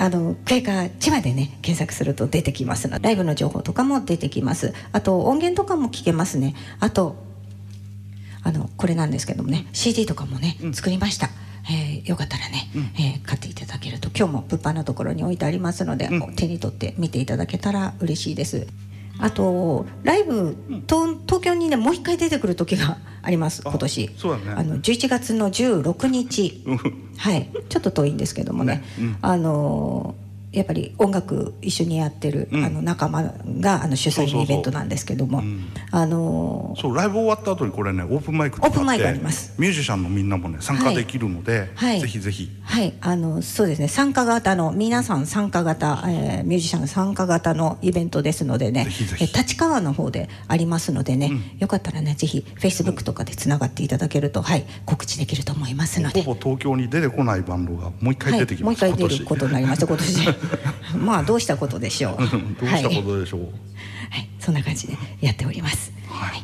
あのカ千葉でね検索すると出てきますのでライブの情報とかも出てきます。あと音源とかも聞けますね。あとあのこれなんですけどもね CD とかもね、作りました、えーよかったらね、えー買っていただけると今日も物販のところに置いてありますので、手に取って見ていただけたら嬉しいですあとライブ、と東京にねもう一回出てくる時があります今年。そうだね。あの11月の16日。はい。ちょっと遠いんですけどもね。あのやっぱり音楽一緒にやってる、あの仲間があの主催のイベントなんですけども、あのそうライブ終わった後にこれねオープンマイクオープンマイクあります。ミュージシャンのみんなもね参加できるので、はい。ぜひぜひ。はい、あのそうですね。参加型の皆さん参加型、えーミュージシャン参加型のイベントですのでねぜひぜひ。え立川の方でありますのでね、よかったらねぜひフェイスブックとかでつながっていただけると、はい、告知できると思いますので。ほぼ東京に出てこないバンドがもう一回出てきます、はい、もう一回出る今ことになりました今年 まあどうしたことでしょう。年どうしたこはいとでしょう、はい、そんな感じでやっております、はい。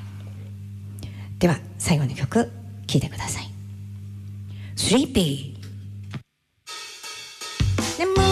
では最後の曲聴いてください「Sleepy」眠りた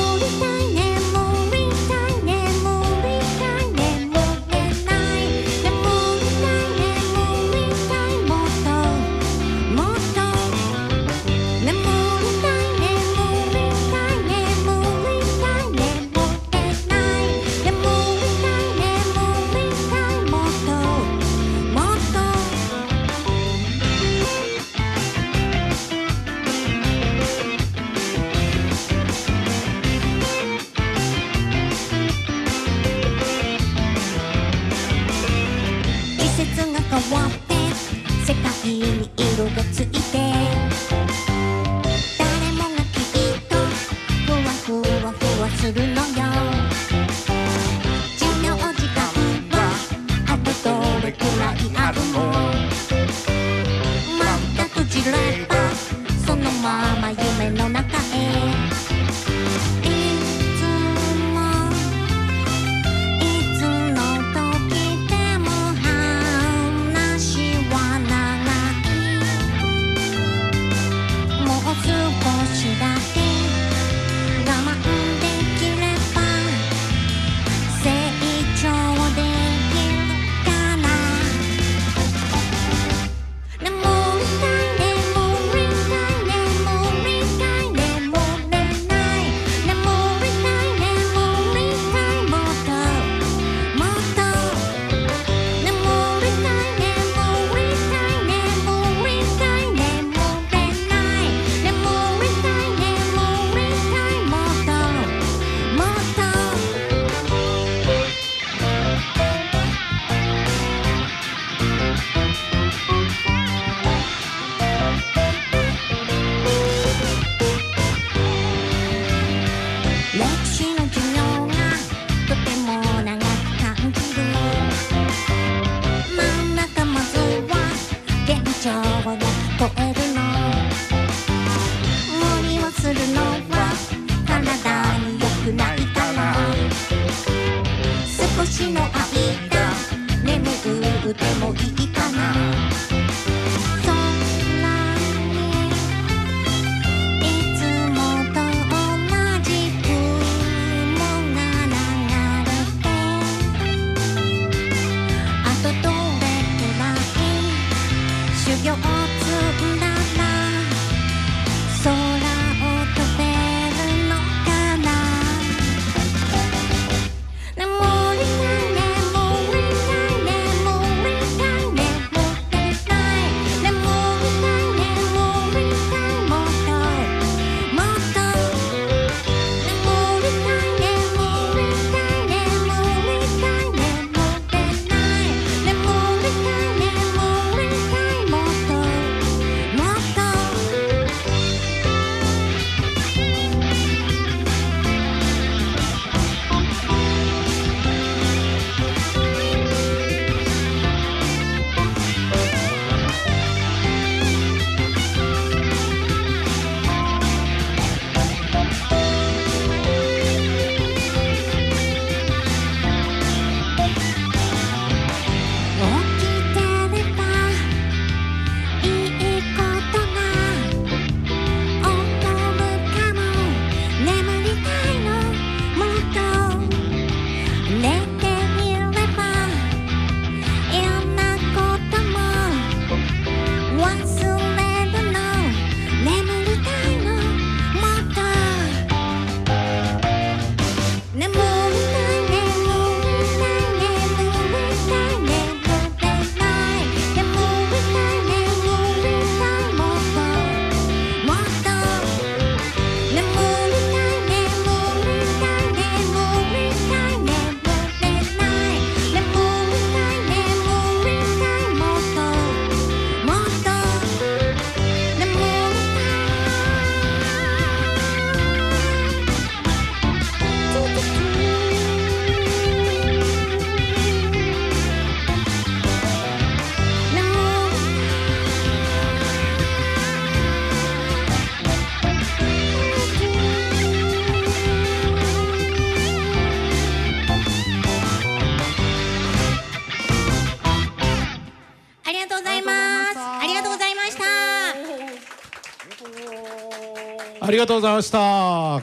がとうございました。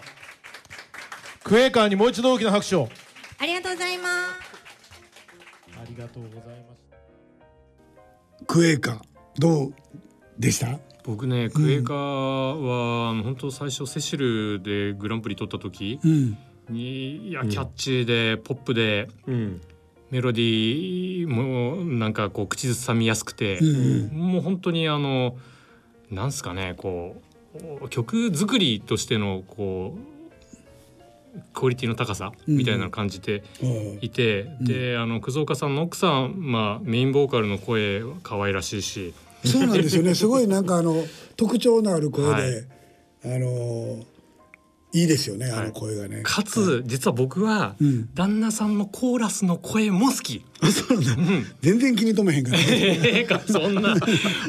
クエーカーにもう一度大きな拍手を。ありがとうございます。ありがとうございますクエーカーどうでした？僕ねクエカは、あの本当最初セシルでグランプリ取った時うん。にいやキャッチーでポップでうん。メロディーもなんかこう口ずさみやすくて、うん。もう本当にあのなんすかねこう曲作りとしてのこうクオリティの高さみたいなのを感じてうん。いて、であの葛岡さんの奥さん、まあ、メインボーカルの声可愛らしいし。そうなんですよね。すごいなんかあの特徴のある声で、はい。あのいいですよねあの声がね、かつ実は僕はうん。旦那さんのコーラスの声も好き。あそうなんだ。うん。全然気に留めへんから、ええかそんな。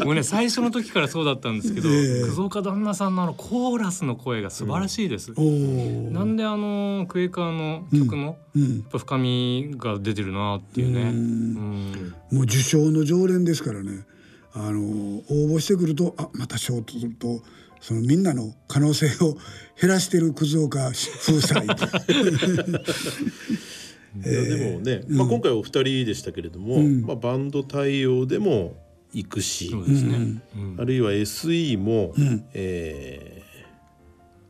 もうね最初の時からそうだったんですけど、ええ。葛岡旦那さんのあのコーラスの声が素晴らしいです。なんであのクエーカーの曲のうん。やっぱ深みが出てるなっていうね。もう受賞の常連ですからね。あの応募してくるとあまた賞とするとそのみんなの可能性を減らしてる葛岡夫妻 いやでもね、まあ、今回お二人でしたけれども、うん。まあ、バンド対応でも行くし、そうですね。うん。あるいは SE も、うん。えー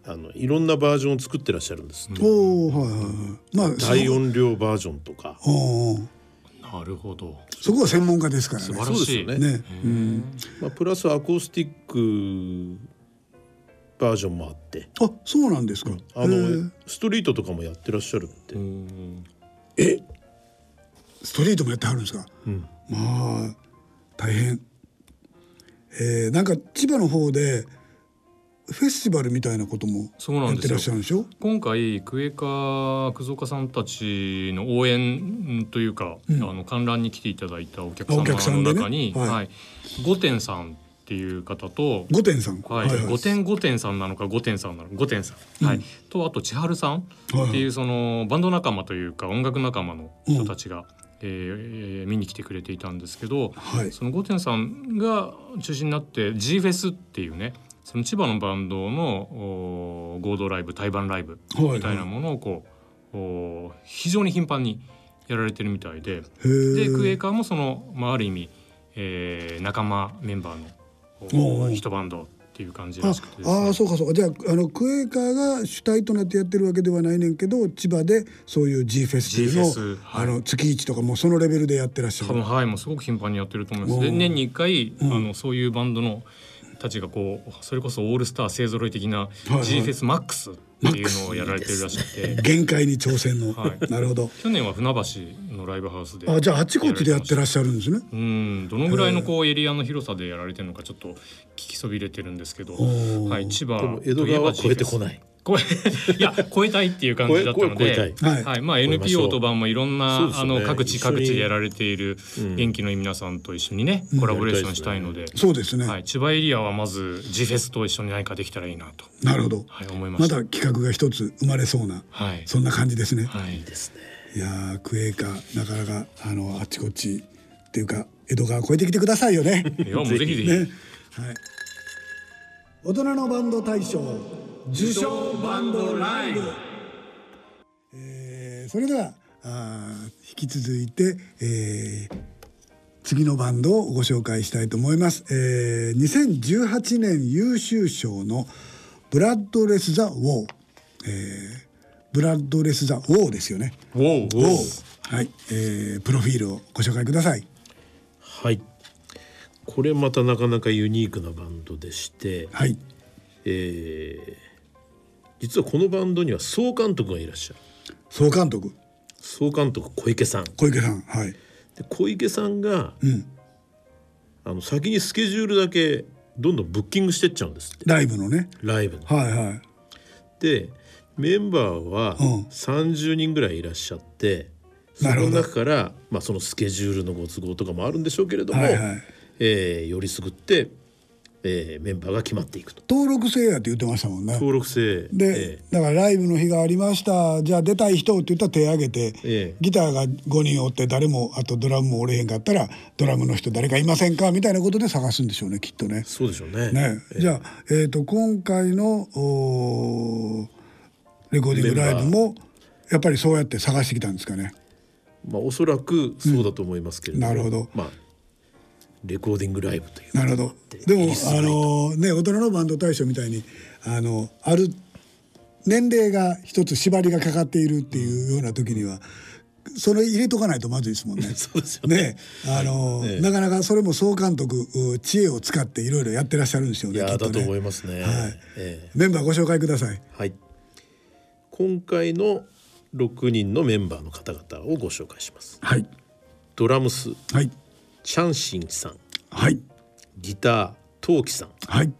あのいろんなバージョンを作ってらっしゃるんです、おおはいはいはい。まあそ大こ音量バージョンとか。なるほど。そこは専門家ですからね。素晴らしい。そうですよね。ね、うん、まあ、プラスアコースティックバージョンもあって。あそうなんですか、あの、ストリートとかもやってらっしゃるって、うんえ？ストリートもやってはるんですか？うん。まあ大変。えー、なんか千葉の方でフェスティバルみたいなこともそうなんですよやってらっしゃるんでしょ？今回クエカ葛岡さんたちの応援というか、うん。あの観覧に来ていただいたお客様の中に、はい。はい、さんっていう方と、五点さん。はい、五点五点さんなのか五点さんなのか五点さん、はい、とあと千春さんはいっていうそのバンド仲間というか音楽仲間の人たちが、えー見に来てくれていたんですけど、はい。その五点さんが中心になって G フェスっていうねその千葉のバンドのお合同ライブ対バンライブはい。はいみたいなものをこう、お非常に頻繁にやられてるみたいで。でクエーカーもその、まあ、ある意味、えー仲間メンバーの一バンドっていう感じらしくてですああそうかそうか。じゃああのクエーカーが主体となってやってるわけではないねんけど千葉でそういう G フェスっていうのはい。あの月一とかもうそのレベルでやってらっしゃる。多分はいもうすごく頻繁にやってると思います。で年に1回、うん。あのそういうバンドのたちがこうそれこそオールスター勢ぞろい的なはい G フェスマックスっていうのをやられてるらしくて、限界に挑戦の、はい。なるほど。去年は船橋のライブハウスで。あじゃああちこちでやってらっししゃるんですね。うん。どのぐらいのこうエリアの広さでやられてるのかちょっと聞きそびれてるんですけど、ー。はい、千葉江戸川は超えてこない超え いや超えたいっていう感じだったのではい。はい。まあ、NPO と版もいろんな、ねあの各地各地でやられているうん。元気のいい皆さんと一緒にね、コラボレーションしたいので、そうですね、はい、千葉エリアはまず G フェスと一緒に何かできたらいいなと、なるほど。はい、思いました。まだ企画が一つ生まれそうなはい、そんな感じですね、はい、ですね。い、やークエーカーなかなかあのあっちこっちっていうか江戸川越えてきてくださいよね。いやもうぜひぜひ、ね。はい。大人のバンド大賞受賞バンドライブ、えーそれではあー引き続いて、えー次のバンドをご紹介したいと思います、えー2018年優秀賞のブラッドレス・ザ・ウォー、えーブラッドレス・ザ・ウォーですよね。ウォー。ウォー。はい、えープロフィールをご紹介ください。はい。これまたなかなかユニークなバンドでして、はい。えー実はこのバンドには総監督がいらっしゃる。総監督？総監督小池さん。で小池さんはい。小池さんがうん。あの先にスケジュールだけどんどんブッキングしてっちゃうんですって。ライブのね。ライブの。はいはい。でメンバーはうん。30人ぐらいいらっしゃって、そのなるほど。中から、まあ、そのスケジュールのご都合とかもあるんでしょうけれども、はいはい。えーよりすぐってえーメンバーが決まっていくと。登録制やって言ってましたもんね。登録制。で、えだからライブの日がありましたじゃあ出たい人って言ったら手挙げて、ええ。ギターが5人おって誰もあとドラムもおれへんかったらドラムの人誰かいませんかみたいなことで探すんでしょうねきっとね。ー。そうでしょうね。ね、じゃあ、えー、と今回のレコーディングライブもやっぱりそうやって探してきたんですかね。まあおそらくそうだと思いますけれども、うん。なるほど。まあレコーディングライブという。なるほど。でもあのね大人のバンド大賞みたいにあのある年齢が一つ縛りがかかっているっていうような時にはそれ入れとかないとまずいですもんね。そうですよね。ねあの、ええなかなかそれも総監督う知恵を使っていろいろやってらっしゃるんですよね。いやね。だと思いますね、はい。えメンバーご紹介ください。ーはい。今回の6人のメンバーの方々をご紹介します。はい。ドラムス。はいチャンシンさん。はい。ギタートウキさん。はい。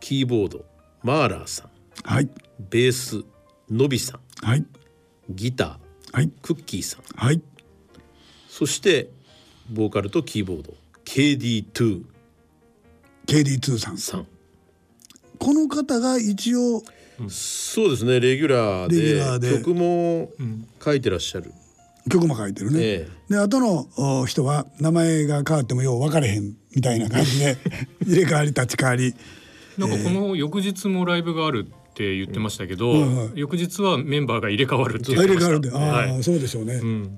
キーボードマーラーさん。はい。ベースノビさん。はい。ギターはい。クッキーさん。はい。そしてボーカルとキーボード KD2 KD2 さん。さん。この方が一応そうですね。レギュラーレギでュラーで。曲も書いてらっしゃる、曲も書いてるね、えで後のお人は名前が変わってもよう分かれへんみたいな感じで 入れ替わり立ち替わり。なんかこの翌日もライブがあるって言ってましたけど、うんはいはい翌日はメンバーが入れ替わるって言入ってました。れ替わるんでああ、はい。そうでしょうね、うん、も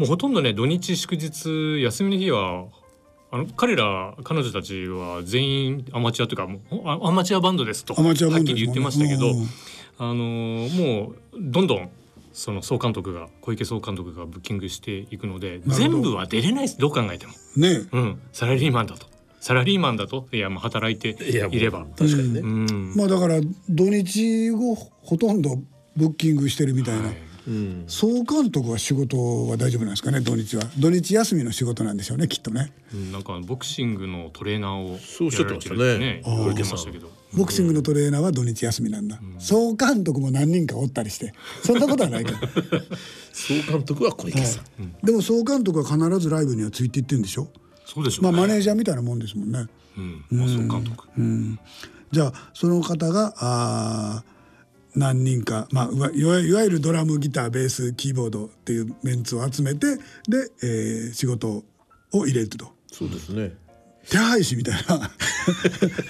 うほとんどね土日祝日休みの日はあの彼ら彼女たちは全員アマチュアというかもうあアマチュアバンドですとアマチュアバンドはっきり言ってましたけど、うん。あのーもうどんどんその総監督が小池総監督がブッキングしていくので全部は出れないです。どう考えても、ね。うん、サラリーマンだと。サラリーマンだといやもう働いていれば。確かにね、うん。まあだから土日をほとんどブッキングしてるみたいな、はい。うん。総監督は仕事は大丈夫なんですかね？土日は。土日休みの仕事なんでしょうねきっとね。うん。なんかボクシングのトレーナーをやられてるってあー。言ってましたけど。ボクシングのトレーナーは土日休みなんだ、総監督も何人かおったりしてそんなことはないから。総監督は小池さん、でも総監督は必ずライブにはついていってんでしょ？そうでしょうね。まあマネージャーみたいなもんですもんね。うん、まあ総監督。じゃあその方があー何人か、まあ、いわいわいわゆるドラムギターベースキーボードっていうメンツを集めてで、えー仕事を入れると。そうですね手配師みたいな。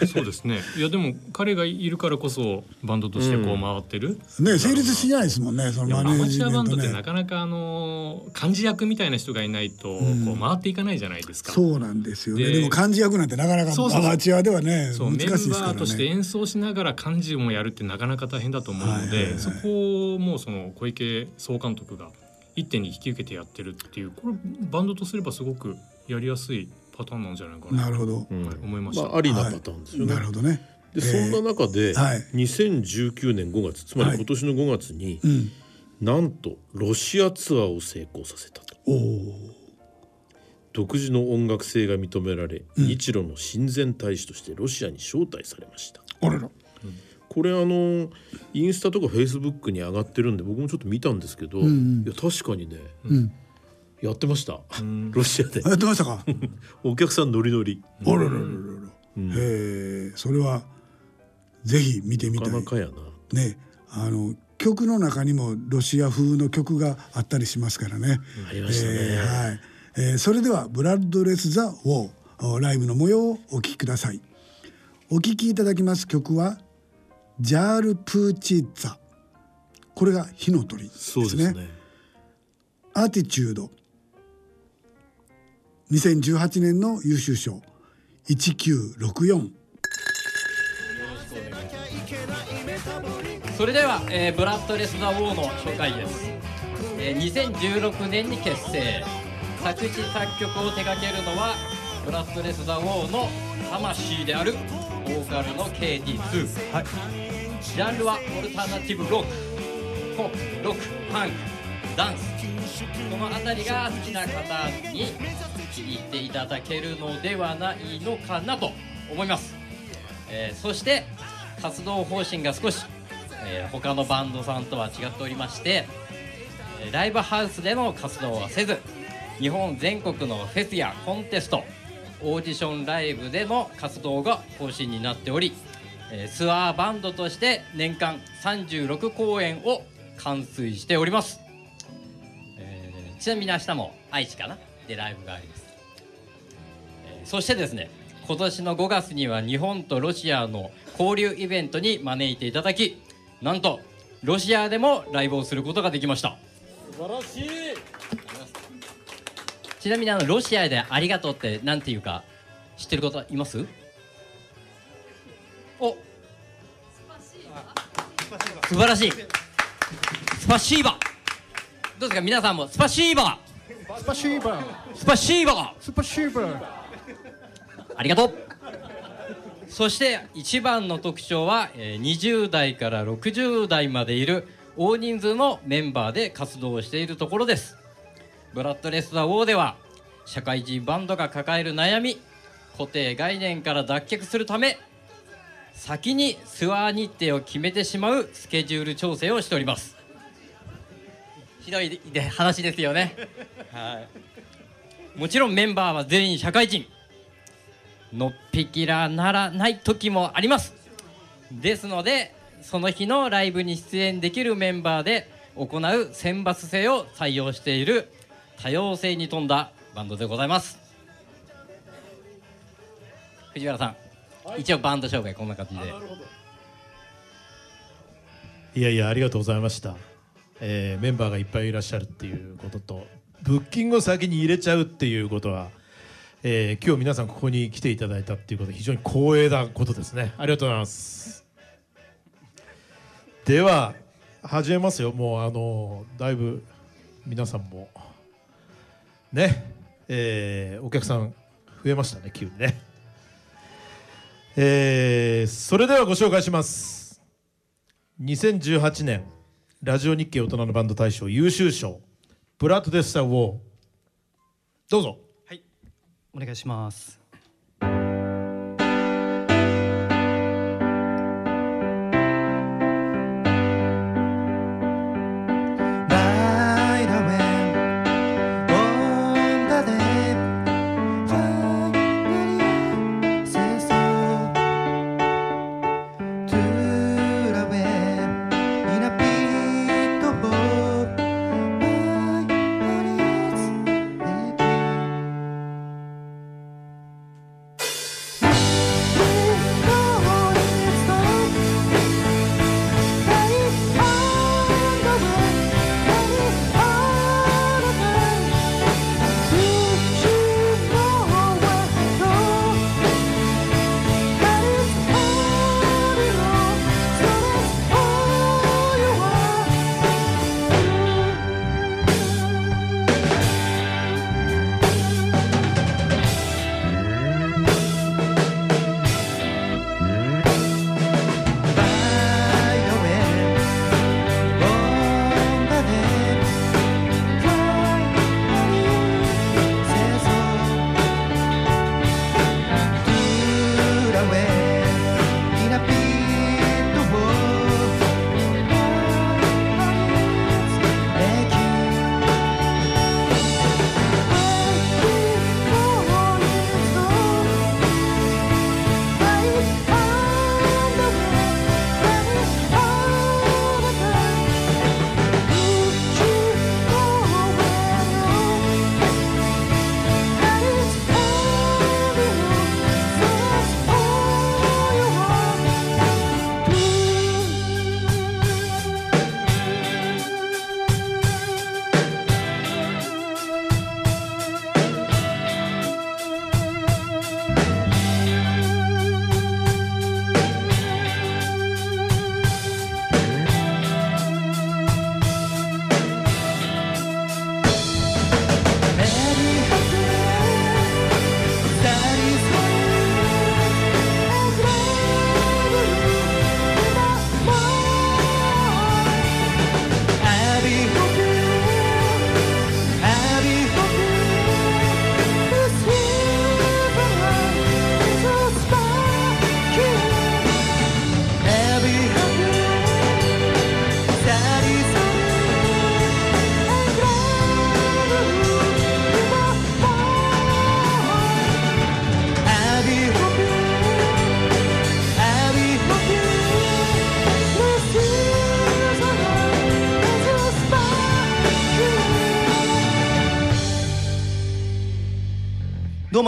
そうですね。いやでも彼がいるからこそバンドとしてこう回ってる。ね成立しないですもんねそのマネーアマチュアバンドってなねかなかあの幹事役みたいな人がいないとこう回っていかないじゃないですか。そうなんですよね。ででも漢字役なんてなかなかアマチュアではねそうメン難しいですからバーとしてね演奏しながら幹事もやるってなかなか大変だと思うので、はいはいはい。そこをもうその小池総監督が一手に引き受けてやってるっていうこれバンドとすればすごくやりやすいパターンなんじゃないかな。なるほど、うんはい。思いました。まあありなパターンですよね、なるほどね。でそんな中で、はい。2019年5月つまはい。り今年の5月に、うん。なんとロシアツアーを成功させたと。独自の音楽性が認められ、日露の親善大使としてロシアに招待されました。あらら。これあのインスタとかフェイスブックに上がってるんで僕もちょっと見たんですけど、んいや確かにね、んやってました、ん。ロシアで。やってましたか？お客さんノリノリ。あららららへえそれはぜひ見てみたないかなかやな。ねあの曲の中にもロシア風の曲があったりしますからね。ありましたね。えーはい。えーそれでは「ブラッドレス・ザ・ウォー」ライブの模様をお聴きください。お聴きいただきます曲は「ジャール・プーチッツァ」これが火の鳥ですね。そうですね。アーティチュード2018年の優秀賞。1964それでは、えーブラッドレス・ザ・ウォーの紹介です、えー2016年に結成。作詞作曲を手掛けるのはブラッドレス・ザ・ウォーの魂であるボーカルの KT2、ジャンルはオルタナティブロックポップロックパンクダンス。この辺りが好きな方に気に入っていただけるのではないのかなと思います。えーそして活動方針が少し、えー他のバンドさんとは違っておりまして、ライブハウスでの活動はせず日本全国のフェスやコンテストオーディションライブでの活動が方針になっており、ツアーバンドとして年間36公演を完遂しております、ちなみに明日も愛知かな？でライブがあります、えーそしてですね今年の5月には日本とロシアの交流イベントに招いていただきなんとロシアでもライブをすることができました。素晴らしい。ちなみにあのロシアでありがとうってなんていうか知ってる方います？お素晴らしいスパシーバどうですか？皆さんもスパシーバスパシーバー。スパシーバスパシーバー。ありがとう。そして一番の特徴は、えー20代から60代までいる大人数のメンバーで活動しているところです。ブラッドレス・ザ・ウォーでは社会人バンドが抱える悩み固定概念から脱却するため先にツアー日程を決めてしまうスケジュール調整をしておりますひどいで話ですよね。はい。もちろんメンバーは全員社会人。のっぴきらならない時もあります。ですのでその日のライブに出演できるメンバーで行う選抜制を採用している多様性に富んだバンドでございます。藤原さん、一応バンド紹介こんな感じで。いやいやありがとうございました、えーメンバーがいっぱいいらっしゃるっていうこととブッキングを先に入れちゃうっていうことは、えー今日皆さんここに来ていただいたっていうことは非常に光栄なことですね。ありがとうございます。では始めますよ。もうあのだいぶ皆さんもね、えーお客さん増えましたね急にね。えーそれではご紹介します。2018年ラジオ日経大人のバンド大賞優秀賞ブラッド・デスター・ウォーどうぞはいお願いします。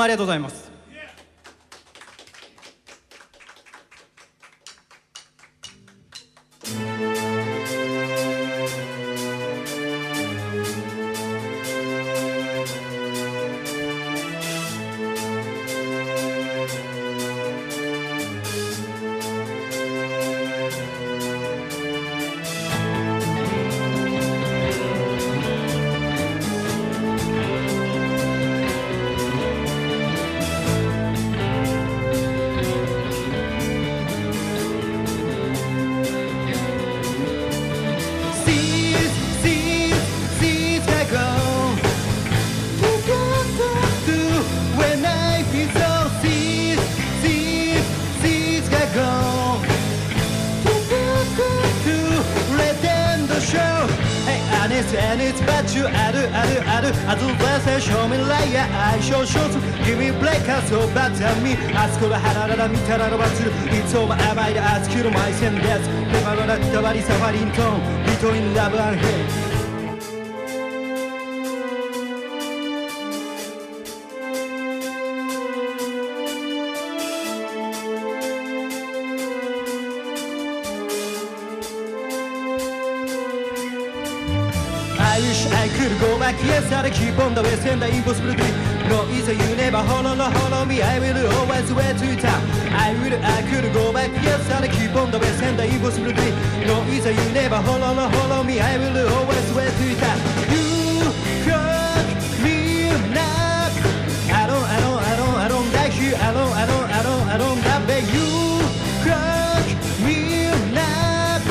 もありがとうございます。あるあるあるあずらせ正面ライヤー相性ショーツ君ブレイカーそうバッタミあそこらハラララ見たらのバツルいつも甘いで Yes, I'd keep on the west and the impossible dream No, it's a you never follow, no, follow me I will always wait to town I will, I could go back Yes, I'd keep on the west and the impossible dream No, it's a you never follow, no, follow me I will always wait to town You cook me not I don't, I don't, I don't, I don't like you I don't, I don't, I don't, I don't love you cook me not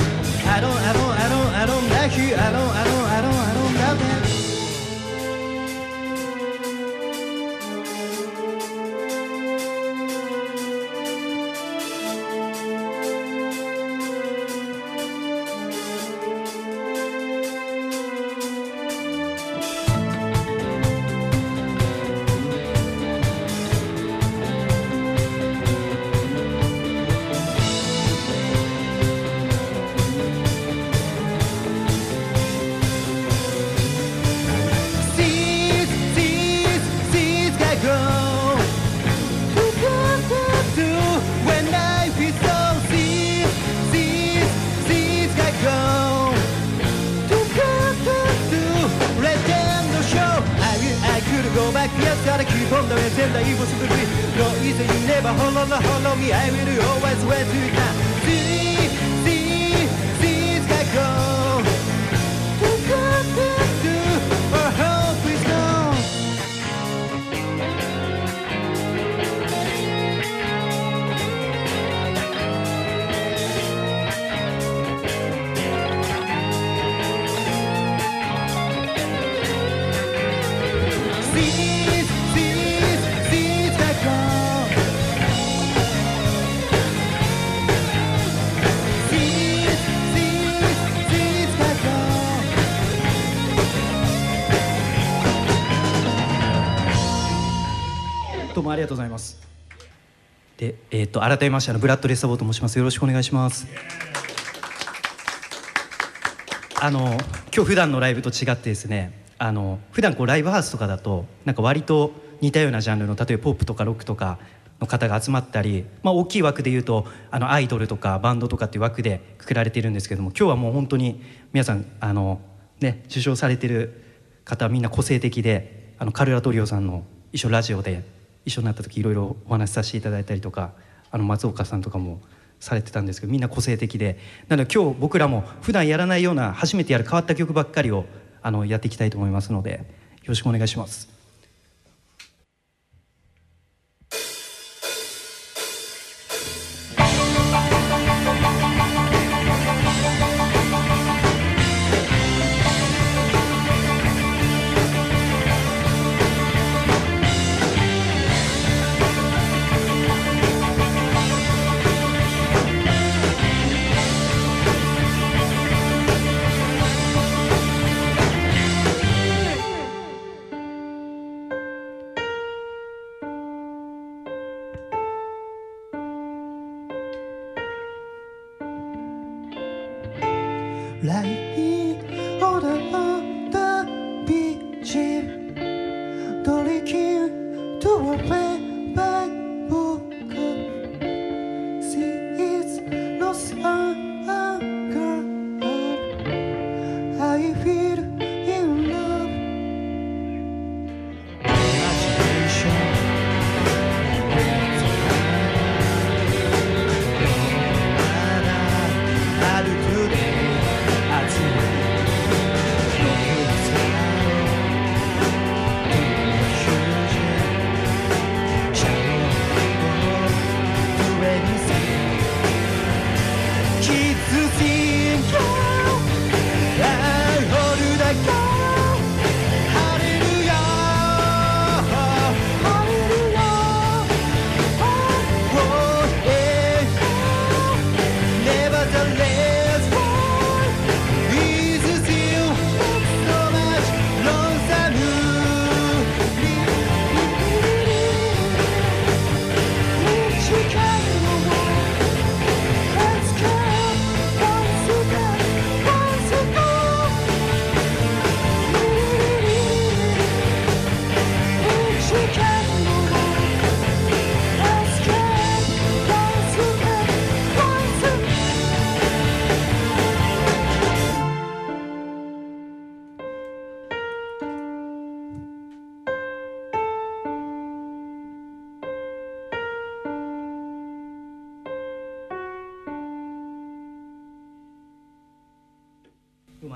I don't, I don't, I don't, I don't like you. I don't, I don't, 仙台 impossible No easy you never hold on hold on me I will always wait to you See どうもありがとうございます。で、えっ、と改めましてあのブラッドレスタボーと申します。よろしくお願いします。あの今日普段のライブと違ってですね、あの普段こうライブハウスとかだとなんか割と似たようなジャンルの例えばポップとかロックとかの方が集まったり、まあ大きい枠で言うとあのアイドルとかバンドとかっていう枠でくくられているんですけども、今日はもう本当に皆さんあのね受賞されてる方はみんな個性的で、あのカルラトリオさんの一緒ラジオで一緒になった時いろいろお話しさせていただいたりとかあの松岡さんとかもされてたんですけどみんな個性的でなので今日僕らも普段やらないような初めてやる変わった曲ばっかりをあのやっていきたいと思いますのでよろしくお願いします。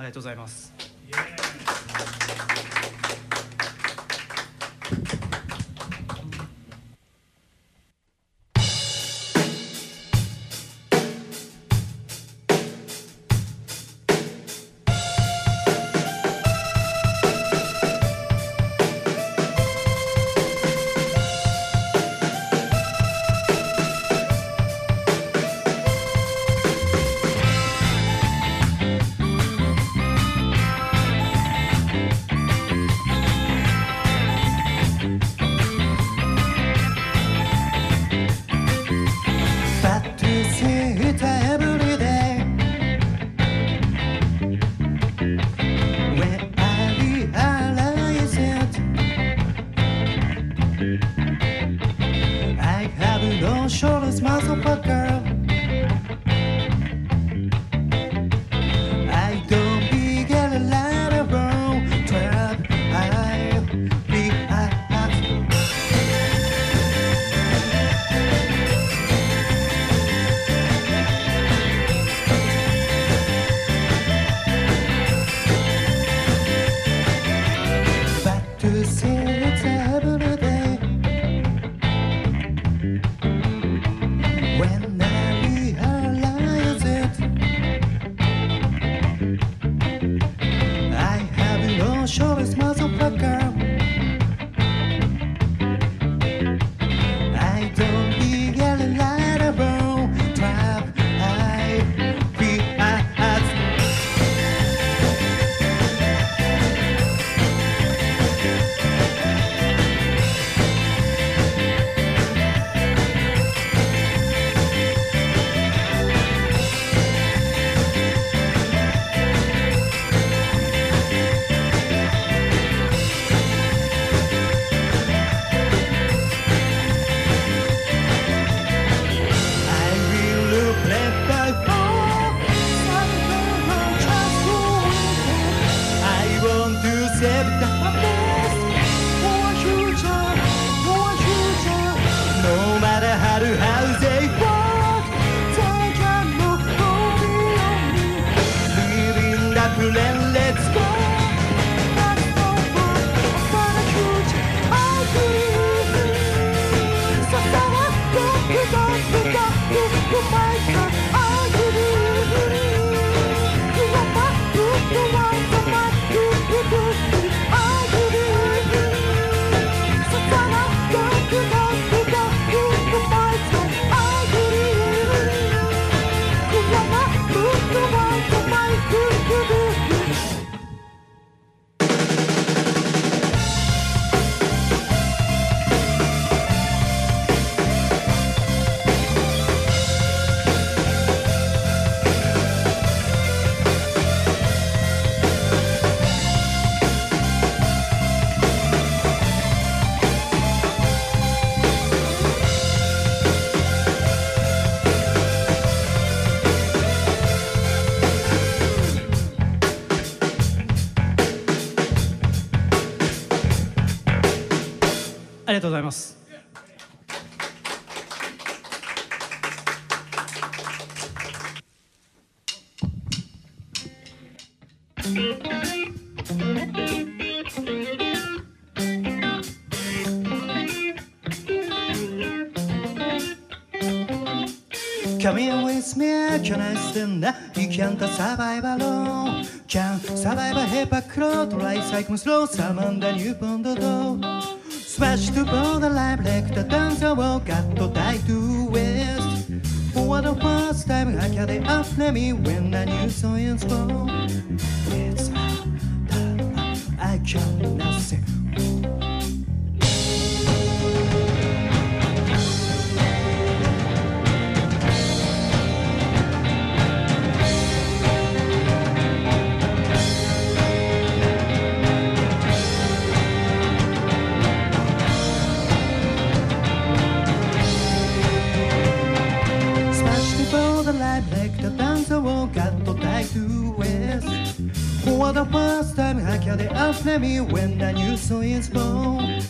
りがとうございます。ありがとうございますサバイバルサバイバルヘパクロトライサイクムスローサマンダニューポンドド Swash to board the lap, like the dancer will Got to die to west. For the first time, I carried off me when the new science in. when you saw his bone.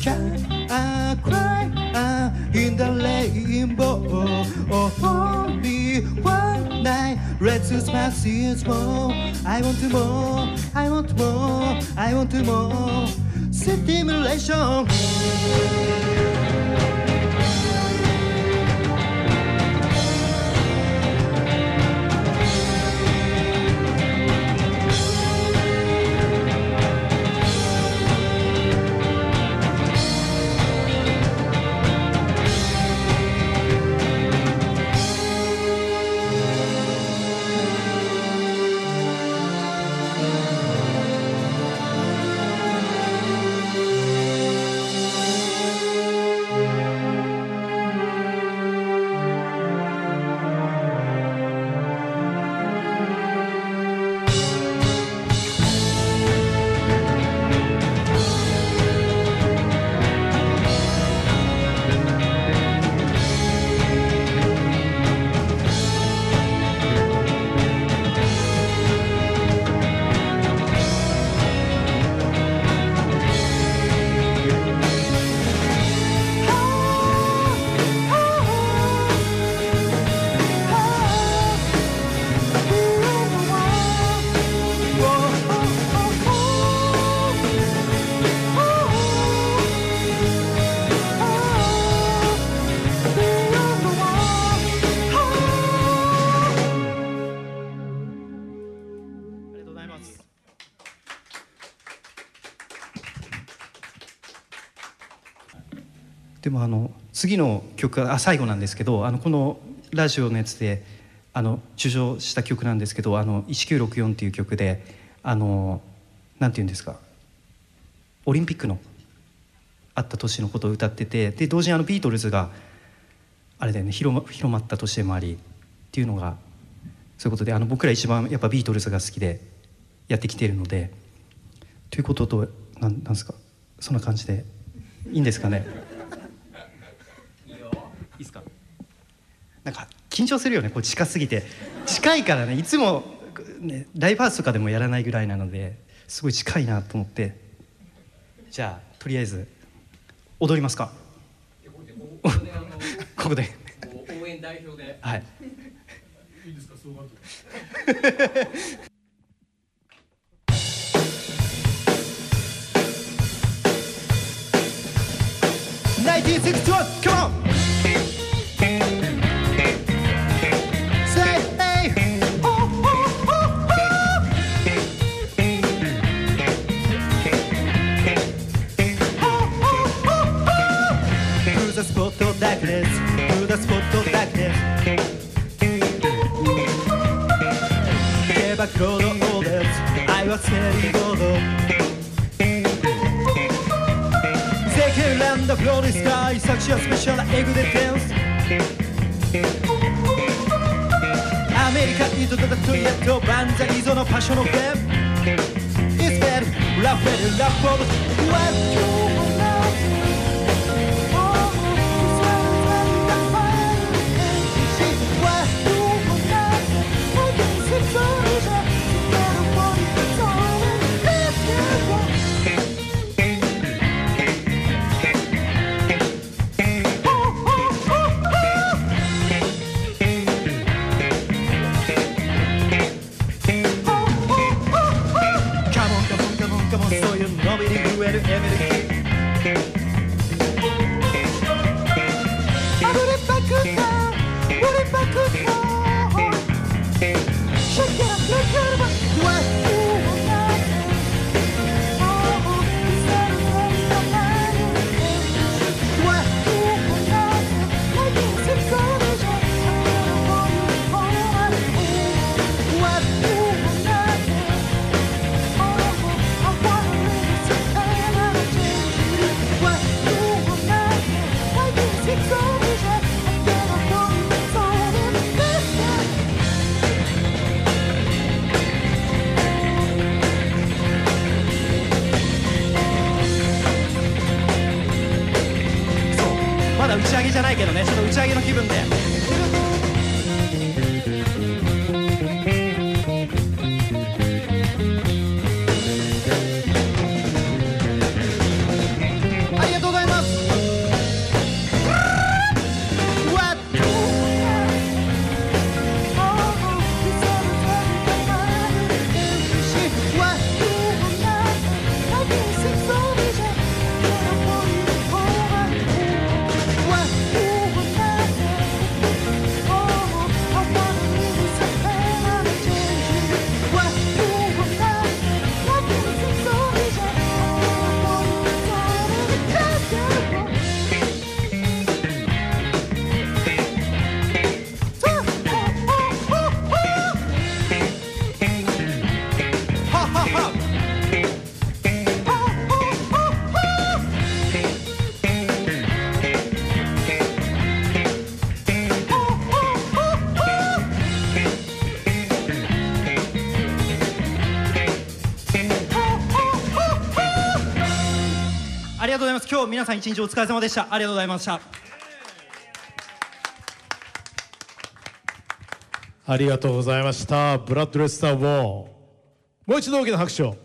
Child, uh, I cry uh, in the rainbow. Oh, me one night, red to pass his bone. I want to more, I want more, I want to more. Stimulation. あの次の曲あ最後なんですけどあのこのラジオのやつであの受賞した曲なんですけど「あの1964」っていう曲であのなんて言うんですかオリンピックのあった年のことを歌っててで同時にあのビートルズがあれだよね広ま広まった年でもありっていうのがそういうことであの僕ら一番やっぱビートルズが好きでやってきているのでということとなんなんですかそんな感じでいいんですかねいいですかなんか緊張するよね。こう近すぎて。近いからねいつも、ね、ライブハウスとかでもやらないぐらいなのですごい近いなと思って。じゃあとりあえず踊りますか。ここで。応援代表で。はい。いいですか？そう1961 come on 今日皆さん一日お疲れ様でした。ありがとうございました。ありがとうございました。ブラッドレスター・ウォー。もう一度大きな拍手を。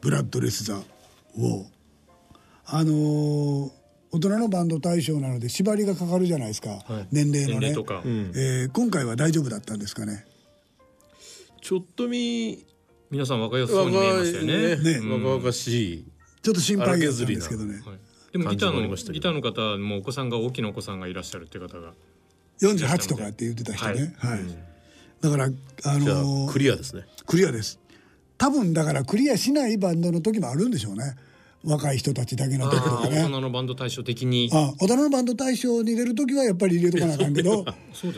ブラッドレス・ザ・ウォー。あのー大人のバンド大賞なので縛りがかかるじゃないですか、年齢のね。年齢とか。えー今回は大丈夫だったんですかね？ちょっと見皆さん若よさそうに見えましたよね。ね。うん。若々しい。ちょっと心配だったんですけどね。はい。でもギターのギターの方もお子さんが大きなお子さんがいらっしゃるっていう方が。48とかって言ってた人ね。はい、だからあのーあクリアですね。クリアです。多分だからクリアしないバンドの時もあるんでしょうね。若い人たちだけの時とか大ね人のバンド対象的に。あ大人のバンド大賞に出る時はやっぱり入れとかなあかんけど。ね。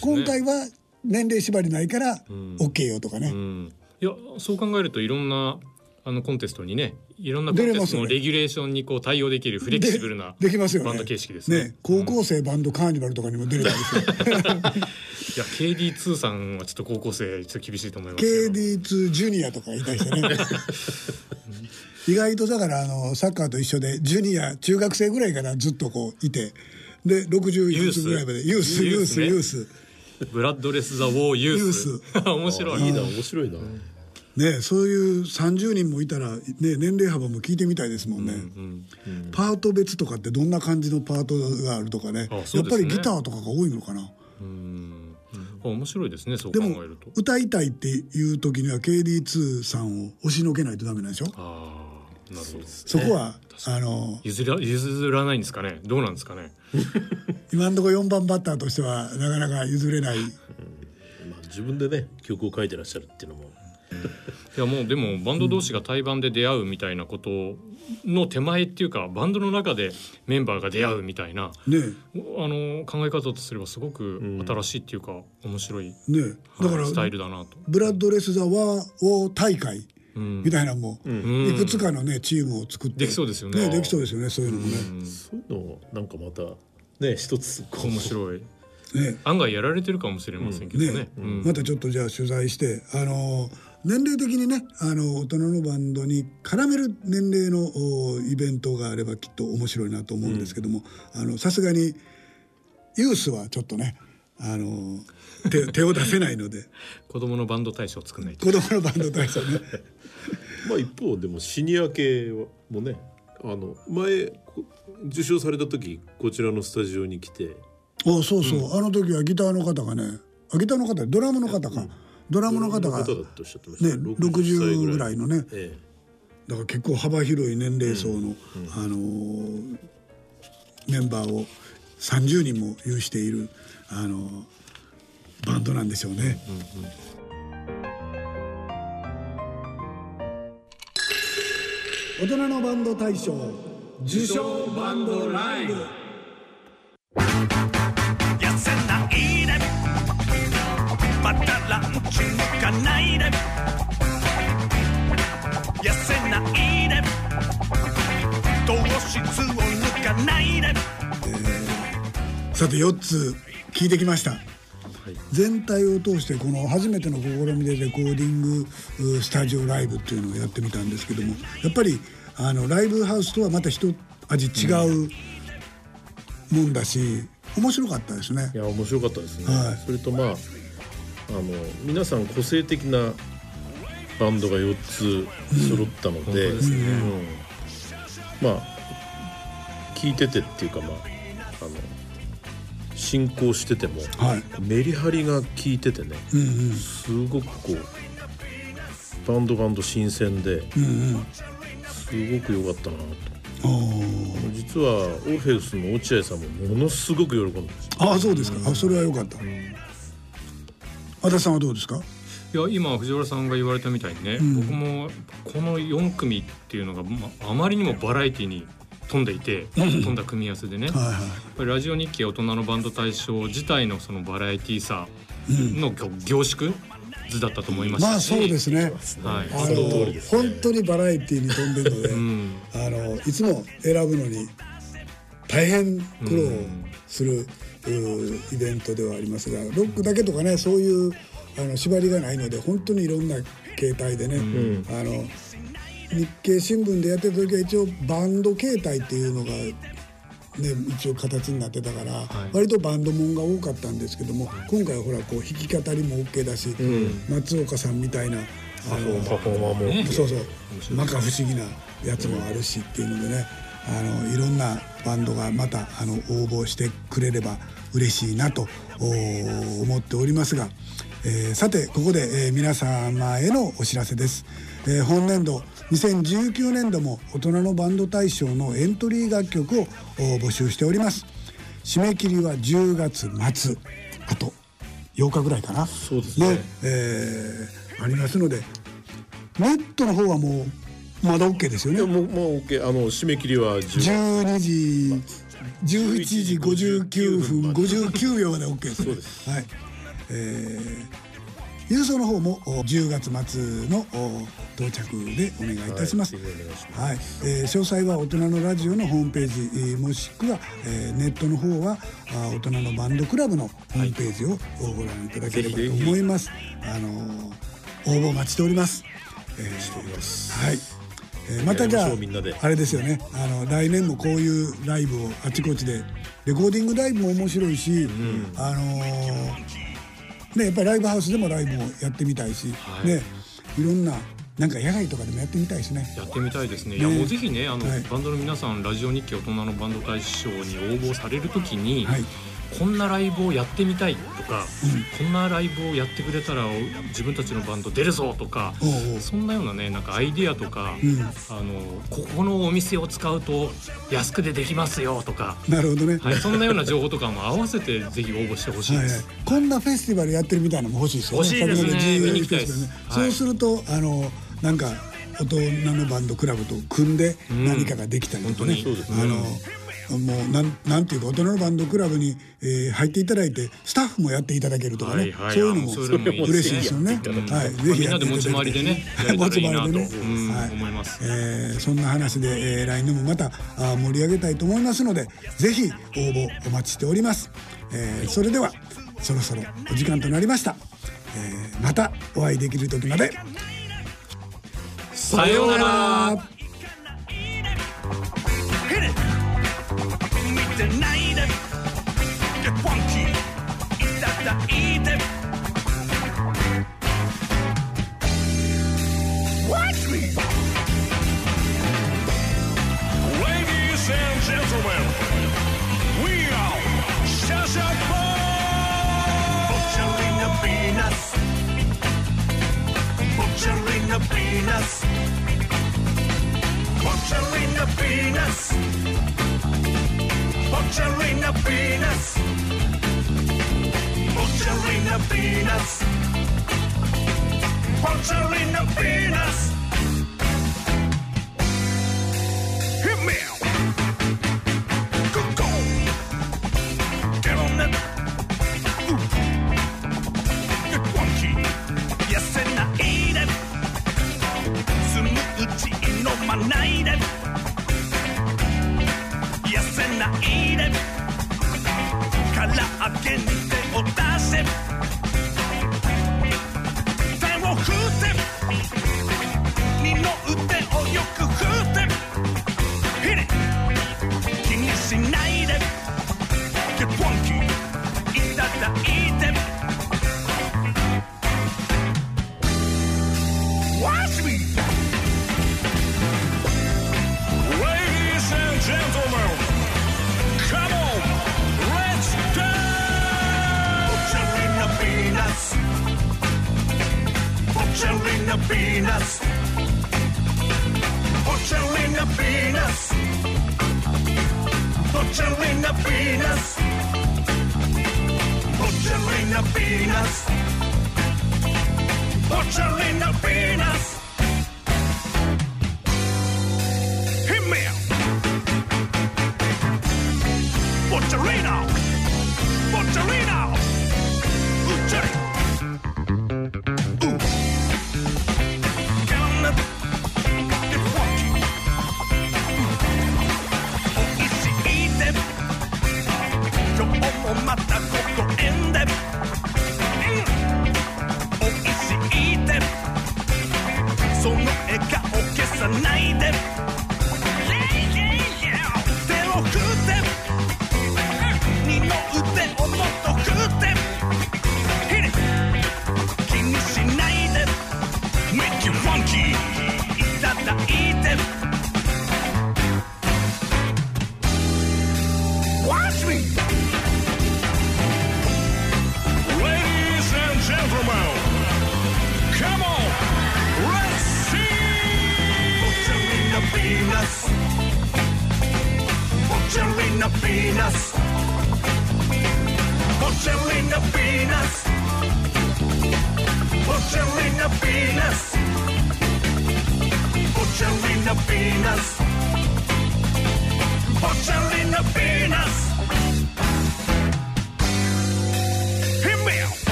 今回は年齢縛りないから OK よとかね、うんいやそう考えるといろんなあのコンテストにねいろんなコンテストのレギュレーションにこう対応できるフレキシブルなできますよね。バンド形式ですね。高校生バンドカーニバルとかにも出れたりして いや KD2 さんはちょっと高校生ちょっと厳しいと思いますけど。KD2 ジュニアとか言いたりしてね。意外とだからあのサッカーと一緒でジュニア中学生ぐらいからずっとこういて。で60いくつぐらいまで。ユースユースユースねユースブラッドレス・ザ・ウォー・ユース面白いいいな面白いな。ねそういう30人もいたら、ね、年齢幅も聞いてみたいですもんね、パート別とかってどんな感じのパートがあるとかね。ね。やっぱりギターとかが多いのかな。あ面白いですねそうでも考えると。歌いたいっていう時には KD2 さんを押しのけないとダメなんでしょ？ああなるほど。そこはあの譲ら譲らないんですかね？どうなんですかね？今のところ4番バッターとしてはなかなか譲れない。まあ自分でね曲を書いてらっしゃるっていうのも。いやもうでもバンド同士が対バンで出会うみたいなことの手前っていうかバンドの中でメンバーが出会うみたいなね。あの考え方とすればすごく新しいっていうか面白い、ね。だからはいスタイルだなと。ブラッドレス・ザ・ワー王大会うんみたいなのも、ん。いくつかのねチームを作って。できそうですよね。できそうですよねそういうのもね,、そういうのなんかまたね一つ面白い。ね。案外やられてるかもしれませんけどね。ね。うん。またちょっとじゃあ取材してあの年齢的にねあの大人のバンドに絡める年齢のおイベントがあればきっと面白いなと思うんですけども。あのさすがにユースはちょっとねあの手手を出せないので。子供のバンド大賞作んないと。子供のバンド大賞ね。まあ一方でもシニア系もねあの前こ受賞された時こちらのスタジオに来て。おそうそう、あの時はギターの方がねあギターの方ドラムの方か、ドラムの方がね60ぐらい。のね。えだから結構幅広い年齢層の、あのーメンバーを30人も有している、あのーバンドなんでしょうね。大人のバンド大賞受賞バンドライブ。痩せないでまたランチ抜かないで。痩せないで糖質を抜かないで。さて4つ聞いてきました、全体を通してこの初めての試みでレコーディングうスタジオライブっていうのをやってみたんですけどもやっぱりあのライブハウスとはまた一味違うもんだし面白かったですね。いや面白かったですね、はい。それとまああの皆さん個性的なバンドが4つ揃ったので,、本当ですね。うん。まあ聞いててっていうかまあ進行してても、はい。メリハリが効いててね、うんうん。すごくこうバンドバンド新鮮でうんうん。すごく良かったなと。実はオーフェウスの落合さんもものすごく喜んでました。ああそうですか。あそれは良かった。足立さんはどうですか？いや今藤原さんが言われたみたいにね、ん。僕もこの4組っていうのが、まあまりにもバラエティに富んでいて、富ん。だ組み合わせでね、はいはい。やっぱりラジオ日記大人のバンド大賞自体のそのバラエティさの凝凝縮図だったと思いましまあそうですね。はい、あの本当にバラエティーに飛んでるので、うん。あのいつも選ぶのに大変苦労する、うーイベントではありますがロックだけとかねそういうあの縛りがないので本当にいろんな形態でね、あの日経新聞でやってた時は一応バンド形態っていうのが、ね、一応形になってたから、割とバンドもんが多かったんですけども今回はほらこう弾き語りも OK だし、松岡さんみたたいなあのパフォーマーもそうそう。摩訶不思議なやつもあるしっていうのでねあのいろんなバンドがまたあの応募してくれれば嬉しいなとお思っておりますが、えーさてここで、えー皆様へのお知らせです、えー本年度2019年度も大人のバンド大賞のエントリー楽曲をお募集しております。締め切りは10月末あと8日ぐらいかな。そうですね。えーありますのでネットの方はもうまだ OK ですよね。いやもうもう OK あの締め切りは10 12時11時59分59秒まで OK です、ね、そうです。はい。えー郵送の方もお10月末のお到着でお願いいたします。はいはい、えー詳細は大人のラジオのホームページ、えーもしくは、えーネットの方はあ大人のバンドクラブのホームページをご覧いただければと思います。あのー応募お待ちしております。えーしておりますはい。えーまたじゃああれですよね。あの来年もこういうライブをあちこちでレコーディングライブも面白いし、あのーねやっぱりライブハウスでもライブをやってみたいし、はいねいろんななんか野外とかでもやってみたいしね。やってみたいですね。いねやもうぜひねあの、はいバンドの皆さんラジオ日記大人のバンド大賞に応募されるときに、はいこんなライブをやってみたいとか、こんなライブをやってくれたら自分たちのバンド出るぞとか、そんなようなねなんかアイディアとか、うん。あのここのお店を使うと安くでできますよとか。なるほどね。はい、そんなような情報とかも合わせてぜひ応募してほしい はいはい。です。、こんなフェスティバルやってるみたいなのも欲しいですよね。欲しいですね。見に行きたいですはい。そうするとあのなんか大人のバンドクラブと組んでうん。何かができたりとかね。本当に。そうですねあのもうなんなんていうか大人のバンドクラブに、えー入っていただいてスタッフもやっていただけるとかね、はいはい。そういうのも嬉しいですよね。うん。はい、まあみんなで持ち回りでね 持ち回りでね。うんはい。思います。えーそんな話で、えー来年もまたあー盛り上げたいと思いますのでぜひ応募お待ちしております、えーそれではそろそろお時間となりました、えーまたお会いできる時まで。さようなら。見てないで Get funky いただいて Watch me Ladies and gentlemen We are Shasha Butchering the peanuts Butchering the peanuts Butchering the peanuts. Butchering the peanuts. Butchering the peanuts. Butchering the peanuts. Hit me. Go, go. Get on it. Ooh. Get funky. Yes, and I eat it. スムージー飲まないで痩せないで again.